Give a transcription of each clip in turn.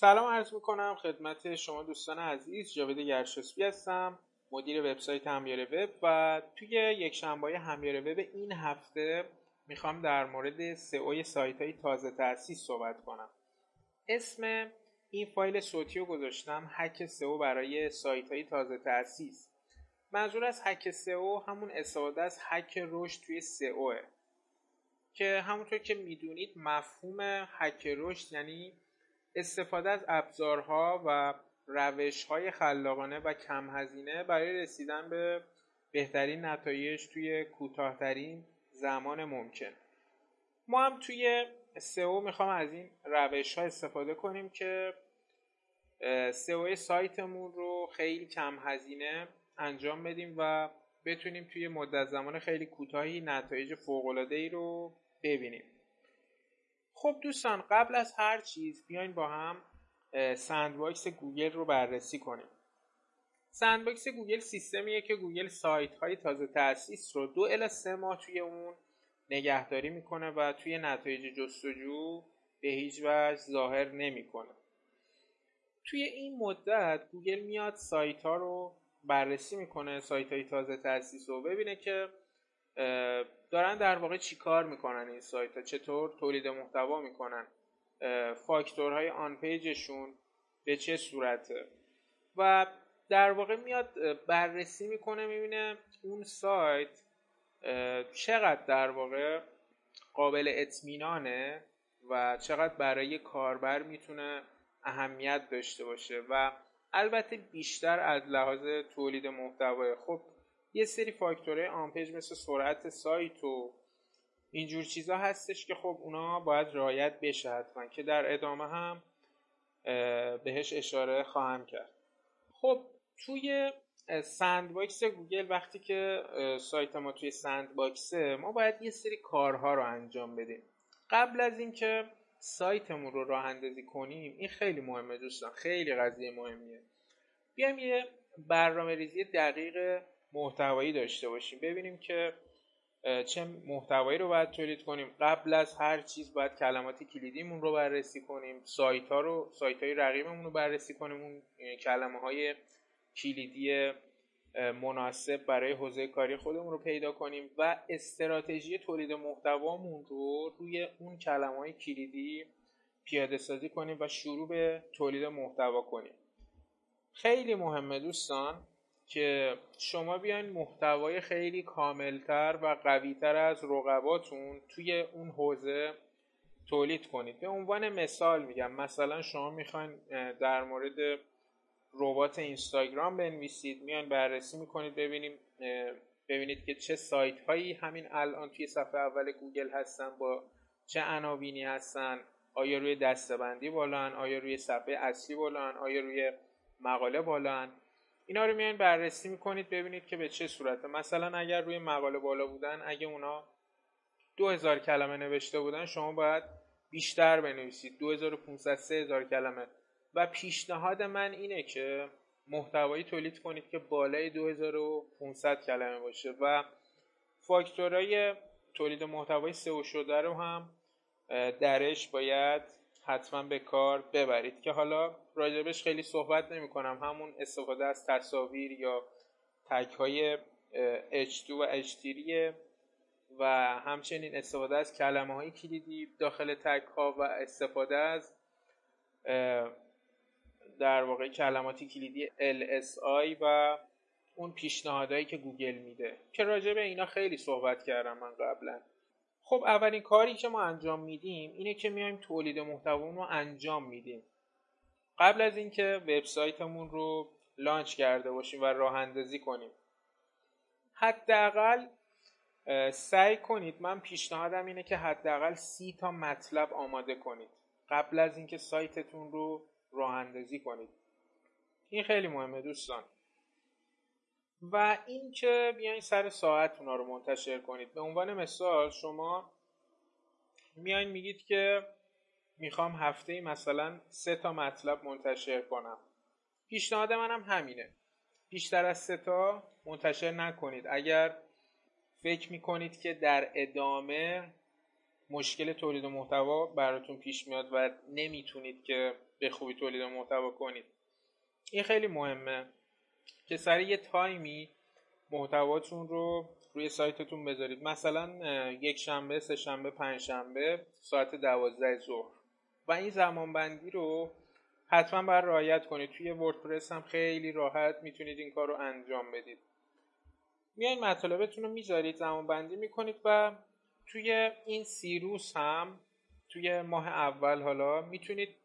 سلام عرض می‌کنم خدمت شما دوستان عزیز جاوید گرشسبی هستم. مدیر وبسایت همیاره وب و توی یک شنبه همیاره وب این هفته می‌خوام در مورد سئو سایت های تازه تأسیس صحبت کنم. اسم این فایل صوتی رو گذاشتم هک سئو برای سایت های تازه تأسیس. منظور از هک سئو همون استفاده از هک رشد توی سئو که همونطور که می‌دونید مفهوم هک رشد یعنی استفاده از ابزارها و روشهای خلاقانه و کم هزینه برای رسیدن به بهترین نتایج توی کوتاهترین زمان ممکن. ما هم توی سئو می‌خوام از این روش ها استفاده کنیم که سئو سایتمون رو خیلی کم هزینه انجام بدیم و بتونیم توی مدت زمان خیلی کوتاهی نتایج فوق رو ببینیم. خب دوستان قبل از هر چیز بیاین با هم sandbox گوگل رو بررسی کنیم. sandbox گوگل سیستمیه که گوگل سایت های تازه تأسیس رو دو الی سه ماه توی اون نگهداری می‌کنه و توی نتایج جستجو به هیچ وجه ظاهر نمی‌کنه. توی این مدت گوگل میاد سایت ها رو بررسی می‌کنه سایت های تازه تأسیس رو ببینه که دارن در واقع چی کار می‌کنن این سایت ها؟ چطور تولید محتوا می‌کنن؟ فاکتورهای آن پیجشون به چه صورته؟ و در واقع میاد بررسی می‌کنه می‌بینه اون سایت چقدر در واقع قابل اطمینانه و چقدر برای کاربر می‌تونه اهمیت داشته باشه و البته بیشتر از لحاظ تولید محتوا خب یه سری فاکتورهای on-page مثل سرعت سایت و اینجور چیزا هستش که خب اونا باید رعایت بشه حتما که در ادامه هم بهش اشاره خواهم کرد. خب توی sandbox گوگل وقتی که سایت ما توی sandbox ه ما باید یه سری کارها رو انجام بدیم. قبل از اینکه سایتمون رو راه اندازی کنیم این خیلی مهمه دوستان خیلی قضیه مهمیه. بیایم یه برنامه ریزی دقیق محتوایی داشته باشیم. ببینیم که چه محتوایی رو باید تولید کنیم. قبل از هر چیز باید کلمات کلیدیمون رو بررسی کنیم. سایت ها رو سایت های رقیبمون رو بررسی کنیم. اون کلمه های کلیدی مناسب برای حوزه کاری خودمون رو پیدا کنیم و استراتژی تولید محتوامون رو روی اون کلمه های کلیدی پیاده سازی کنیم و شروع به تولید محتوا کنیم. خیلی مهمه دوستان که شما بیاین محتوای خیلی کاملتر و قویتر از رقباتون توی اون حوزه تولید کنید. به عنوان مثال میگم مثلا شما می‌خواین در مورد ربات اینستاگرام بنویسید میان بررسی می‌کنید ببینیم ببینید که چه سایت هایی همین الان توی صفحه اول گوگل هستن با چه عناوینی هستن آیا روی دستبندی بالان آیا روی صفحه اصلی بالان آیا روی مقاله بالان اینا رو میان بررسی می‌کنید ببینید که به چه صورته. مثلا اگر روی مقاله بالا بودن اگه اونا 2000 کلمه نوشته بودن شما باید بیشتر بنویسید. 2500 3000 کلمه. و پیشنهاد من اینه که محتوایی تولید کنید که بالای 2500 کلمه باشه. و فاکتورهای تولید محتوای سئو شده رو هم درش باید حتما به کار ببرید. که حالا راجبش خیلی صحبت نمی کنم همون استفاده از تصاویر یا تک های H2 و H3 و همچنین استفاده از کلمه های کلیدی داخل تک ها و استفاده از در واقع کلمات کلیدی LSI و اون پیشنهادهایی که گوگل میده. که راجع به اینا خیلی صحبت کردم من قبلا. خب اولین کاری که ما انجام میدیم اینه که میایم تولید محتوامون رو انجام میدیم. قبل از اینکه وبسایتمون رو launch کرده باشیم و راه اندازی کنیم حداقل سعی کنید. من پیشنهادم اینه که حداقل سی تا مطلب آماده کنید. قبل از اینکه سایتتون رو راه اندازی کنید. این خیلی مهمه دوستان. و اینکه بیاین سر ساعت اونا رو منتشر کنید. به عنوان مثال شما میاین میگید که می‌خوام هفته ای مثلا سه تا مطلب منتشر کنم. پیشنهاد منم همینه. بیشتر از سه تا منتشر نکنید. اگر فکر می‌کنید که در ادامه مشکل تولید محتوا براتون پیش میاد و نمی‌تونید که به خوبی تولید محتوا کنید. این خیلی مهمه. که سر یه تایمی محتواتون رو روی سایتتون بذارید. مثلا یک شنبه سه شنبه پنج شنبه ساعت دوازده ظهر. و این زمان بندی رو حتما باید رعایت کنید. توی وردپرس هم خیلی راحت می‌تونید این کار رو انجام بدید. میایین مطالبتون رو می‌ذارید زمان بندی می‌کنید و توی این سی روز هم توی ماه اول حالا می‌تونید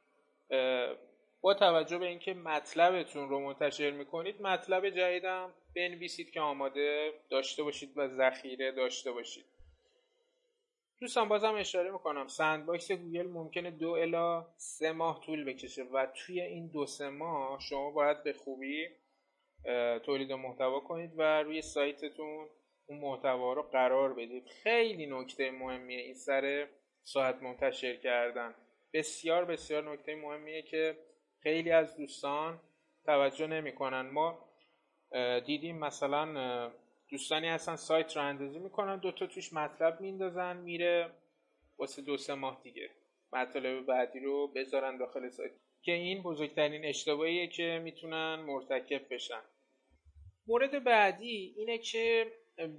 با توجه به اینکه مطلبتون رو منتشر می‌کنید مطلب جدیدم بنویسید که آماده داشته باشید و ذخیره داشته باشید. دوستان بازم اشاره می‌کنم sandbox گوگل ممکنه دو الا سه ماه طول بکشه و توی این دو سه ماه شما باید به خوبی تولید محتوا کنید و روی سایتتون اون محتوا رو قرار بدید. خیلی نکته مهمیه این سر ساعت منتشر کردن. بسیار بسیار نکته مهمیه که خیلی از دوستان توجه نمی‌کنن. ما دیدیم مثلا دوستانی هستن سایت رو اندازی می‌کنن دوتا توش مطلب میندازن میره واسه دو سه ماه دیگه. مطالب بعدی رو بذارن داخل سایت. که این بزرگترین اشتباهیه که می‌تونن مرتکب بشن. مورد بعدی اینه که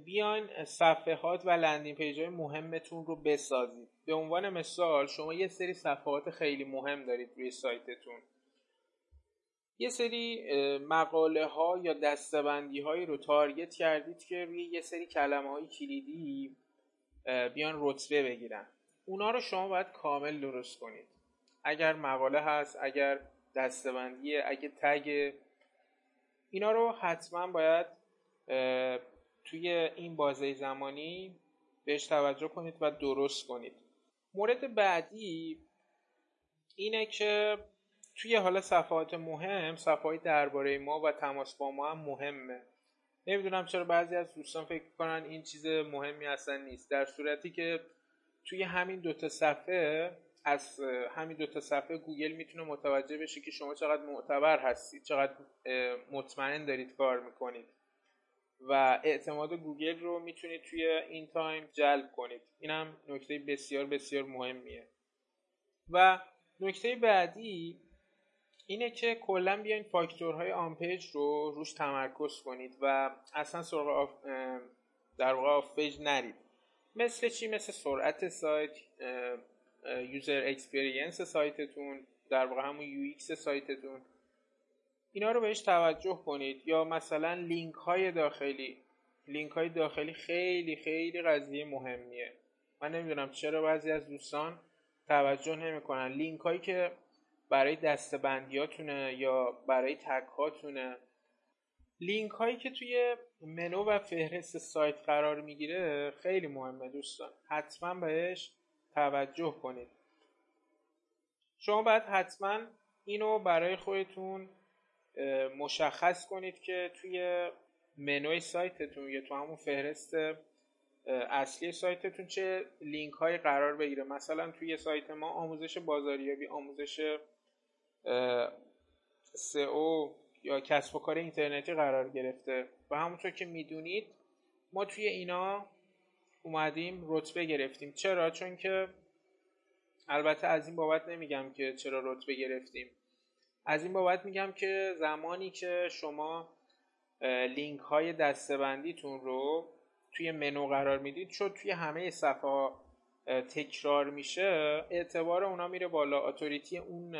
بیاین صفحات و landing page های مهمتون رو بسازید. به عنوان مثال شما یه سری صفحات خیلی مهم دارید روی سایتتون. یه سری مقاله ها یا دسته‌بندی هایی رو target کردید که روی یه سری کلمه های کلیدی بیان رتبه بگیرن. اونا رو شما باید کامل درست کنید. اگر مقاله هست اگر دستبندیه اگه تگ اینا رو حتما باید توی این بازه زمانی بهش توجه کنید و درست کنید. مورد بعدی اینه که توی حالا صفحات مهم صفحات درباره ما و تماس با ما هم مهمه. نمی‌دونم چرا بعضی از دوستان فکر کنن این چیز مهمی اصلا نیست. در صورتی که توی همین دوتا صفحه از همین دوتا صفحه گوگل می‌تونه متوجه بشه که شما چقدر معتبر هستید چقدر مطمئن دارید کار می‌کنید. و اعتماد گوگل رو می‌تونید توی این time جلب کنید. اینم نکته بسیار بسیار مهمیه. و نکته بعدی اینه که کلا بیاین factor های on page رو روش تمرکز کنید و اصلا سرعت off در واقع off page نرید. مثل چی؟ مثل سرعت سایت user experience سایتتون در واقع همون UX سایتتون. اینا رو بهش توجه کنید. یا مثلا لینک های داخلی. لینک های داخلی خیلی خیلی قضیه مهمیه. من نمی‌دونم چرا بعضی از دوستان توجه نمی‌کنن. لینک هایی که برای دسته‌بندیاتونه یا برای tag هاتونه لینک هایی که توی منو و فهرست سایت قرار می‌گیره خیلی مهمه دوستان. حتما بهش توجه کنید. شما باید حتما اینو برای خودتون مشخص کنید که توی منوی سایتتون یا تو همون فهرست اصلی سایتتون چه لینک های قرار بگیره. مثلا توی سایت ما آموزش بازاریابی آموزش سئو یا کسب و کار اینترنتی قرار گرفته و همونطور که می‌دونید ما توی اینا اومدیم رتبه گرفتیم. چرا؟ چون که البته از این بابت نمیگم که چرا رتبه گرفتیم. از این بابت میگم که زمانی که شما لینک های دستبندیتون رو توی منو قرار می‌دید چون توی همه صفحه تکرار میشه اعتبار اونا میره بالا. اتوریتی اون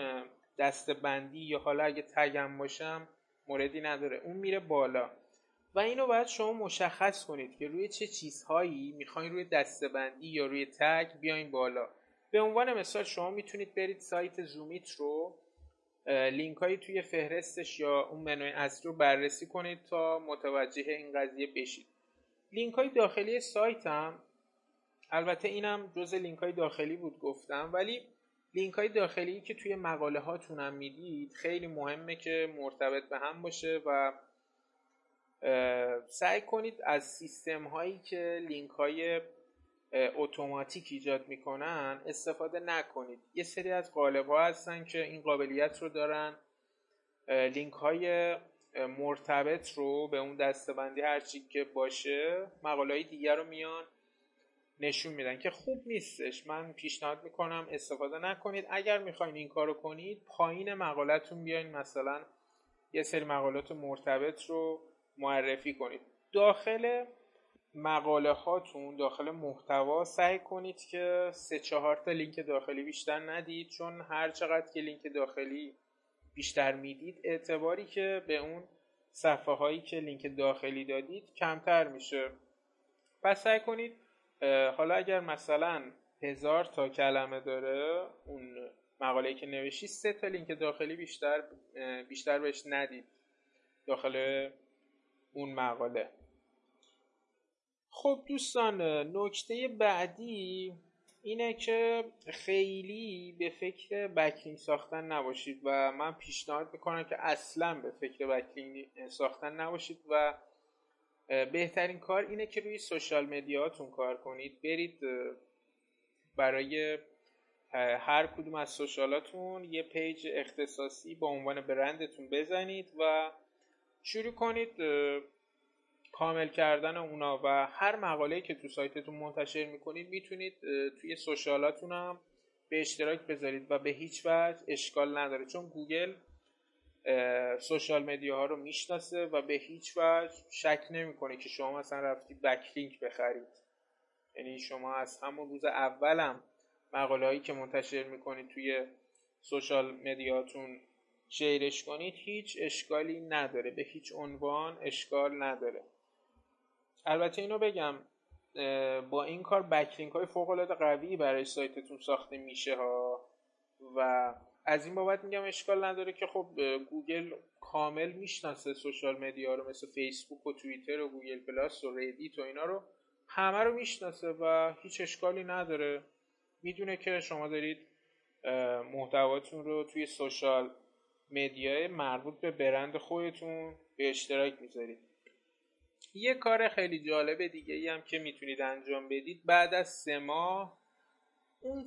دستبندی یا حالا اگه تگم باشم موردی نداره. اون میره بالا. و اینو باید شما مشخص کنید که روی چه چیزهایی می‌خواین روی دستبندی یا روی تگ بیاین بالا. به عنوان مثال شما می‌تونید برید سایت زومیت رو لینک هایی توی فهرستش یا اون منوی اصلی رو بررسی کنید تا متوجه این قضیه بشید. لینک های داخلی سایت هم البته اینم جز لینک های داخلی بود گفتم ولی لینک های داخلی که توی مقاله هاتون هم می‌دید خیلی مهمه که مرتبط به هم باشه و سعی کنید از سیستم هایی که لینک های اتوماتیک ایجاد می‌کنن استفاده نکنید. یه سری از قالب ها هستن که این قابلیت رو دارن. لینک های مرتبط رو به اون دستبندی هرچی که باشه مقاله های دیگر رو میان. نشون میدن که خوب نیستش. من پیشنهاد می‌کنم استفاده نکنید. اگر می‌خواین این کارو کنید پایین مقالتون بیاین مثلا یه سری مقالات مرتبط رو معرفی کنید. داخل مقاله هاتون داخل محتوا سعی کنید که سه چهار تا لینک داخلی بیشتر ندید چون هر چقدر که لینک داخلی بیشتر می‌دید اعتباری که به اون صفحه هایی که لینک داخلی دادید کمتر میشه. پس سعی کنید حالا اگر مثلا هزار تا کلمه داره اون مقاله که نوشی سه تا لینک داخلی بیشتر بیشتر بهش ندید داخل اون مقاله. خب دوستان نکته بعدی اینه که خیلی به فکر بکلینگ ساختن نباشید و من پیشنهاد می‌کنم که اصلا به فکر بکلینگ ساختن نباشید و بهترین کار اینه که روی social media تون کار کنید. برید برای هر کدوم از social اتون یه page اختصاصی با عنوان برندتون بزنید و شروع کنید کامل کردن اونا و هر مقاله که تو سایتتون منتشر می‌کنید می‌تونید توی social اتون هم به اشتراک بذارید و به هیچ وجه اشکال نداره. چون گوگل سوشال مدیا ها رو می‌شناسه و به هیچ وجه شک نمی‌کنه که شما مثلا رفتی بکلینک بخرید. یعنی شما از همون روز اولم مقاله هایی که منتشر می‌کنید توی سوشال مدیاتون شیرش کنید هیچ اشکالی نداره. به هیچ عنوان اشکال نداره. البته اینو بگم با این کار بکلینک های فوق العاده قوی برای سایتتون ساخته میشه ها و از این بابت میگم اشکال نداره که خب گوگل کامل می‌شناسه social media رو مثل فیسبوک و توییتر و گوگل پلاس و ردیت و اینا رو. همه رو می‌شناسه و هیچ اشکالی نداره. می‌دونه که شما دارید محتواتون رو توی social media ی مربوط به برند خودتون به اشتراک می‌ذارید. یه کار خیلی جالب دیگه ای هم که می‌تونید انجام بدید بعد از سه ماه اون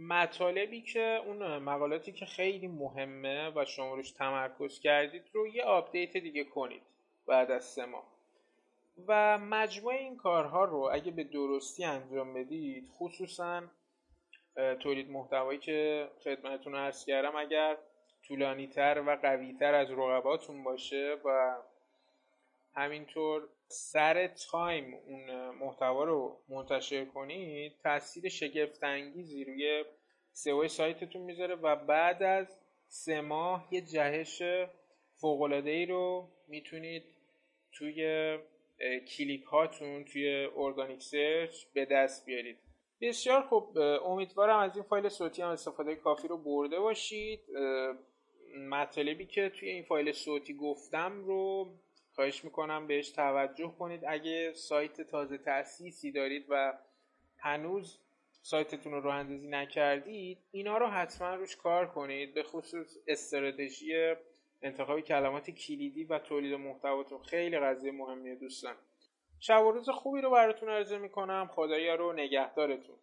مطالبی که اون مقالاتی که خیلی مهمه و شما روش تمرکز کردید رو یه update دیگه کنید بعد از سه ماه. و مجموع این کارها رو اگه به درستی انجام بدید خصوصا تولید محتوایی که خدمتتون عرض کردم اگر طولانی تر و قوی تر از رقباتون باشه و همینطور سر time اون محتوا رو منتشر کنید تاثیر شگفت انگیزی روی سئو سایتتون می‌ذاره و بعد از سه ماه یه جهش فوق ای رو می‌تونید توی کلیک هاتون توی organic search به دست بیارید. بسیار خوب امیدوارم از این فایل صوتی هم استفاده کافی رو برده باشید. مطالبی که توی این فایل صوتی گفتم رو خواهش می‌کنم بهش توجه کنید. اگه سایت تازه تأسیسی دارید و هنوز سایتتون رو راه اندازی نکردید اینا رو حتما روش کار کنید. به خصوص استراتژی انتخاب کلمات کلیدی و تولید محتواتون. خیلی قضیه مهمیه دوستان. شب و روز خوبی رو براتون عرضه می‌کنم. خدایا رو نگهدارتون.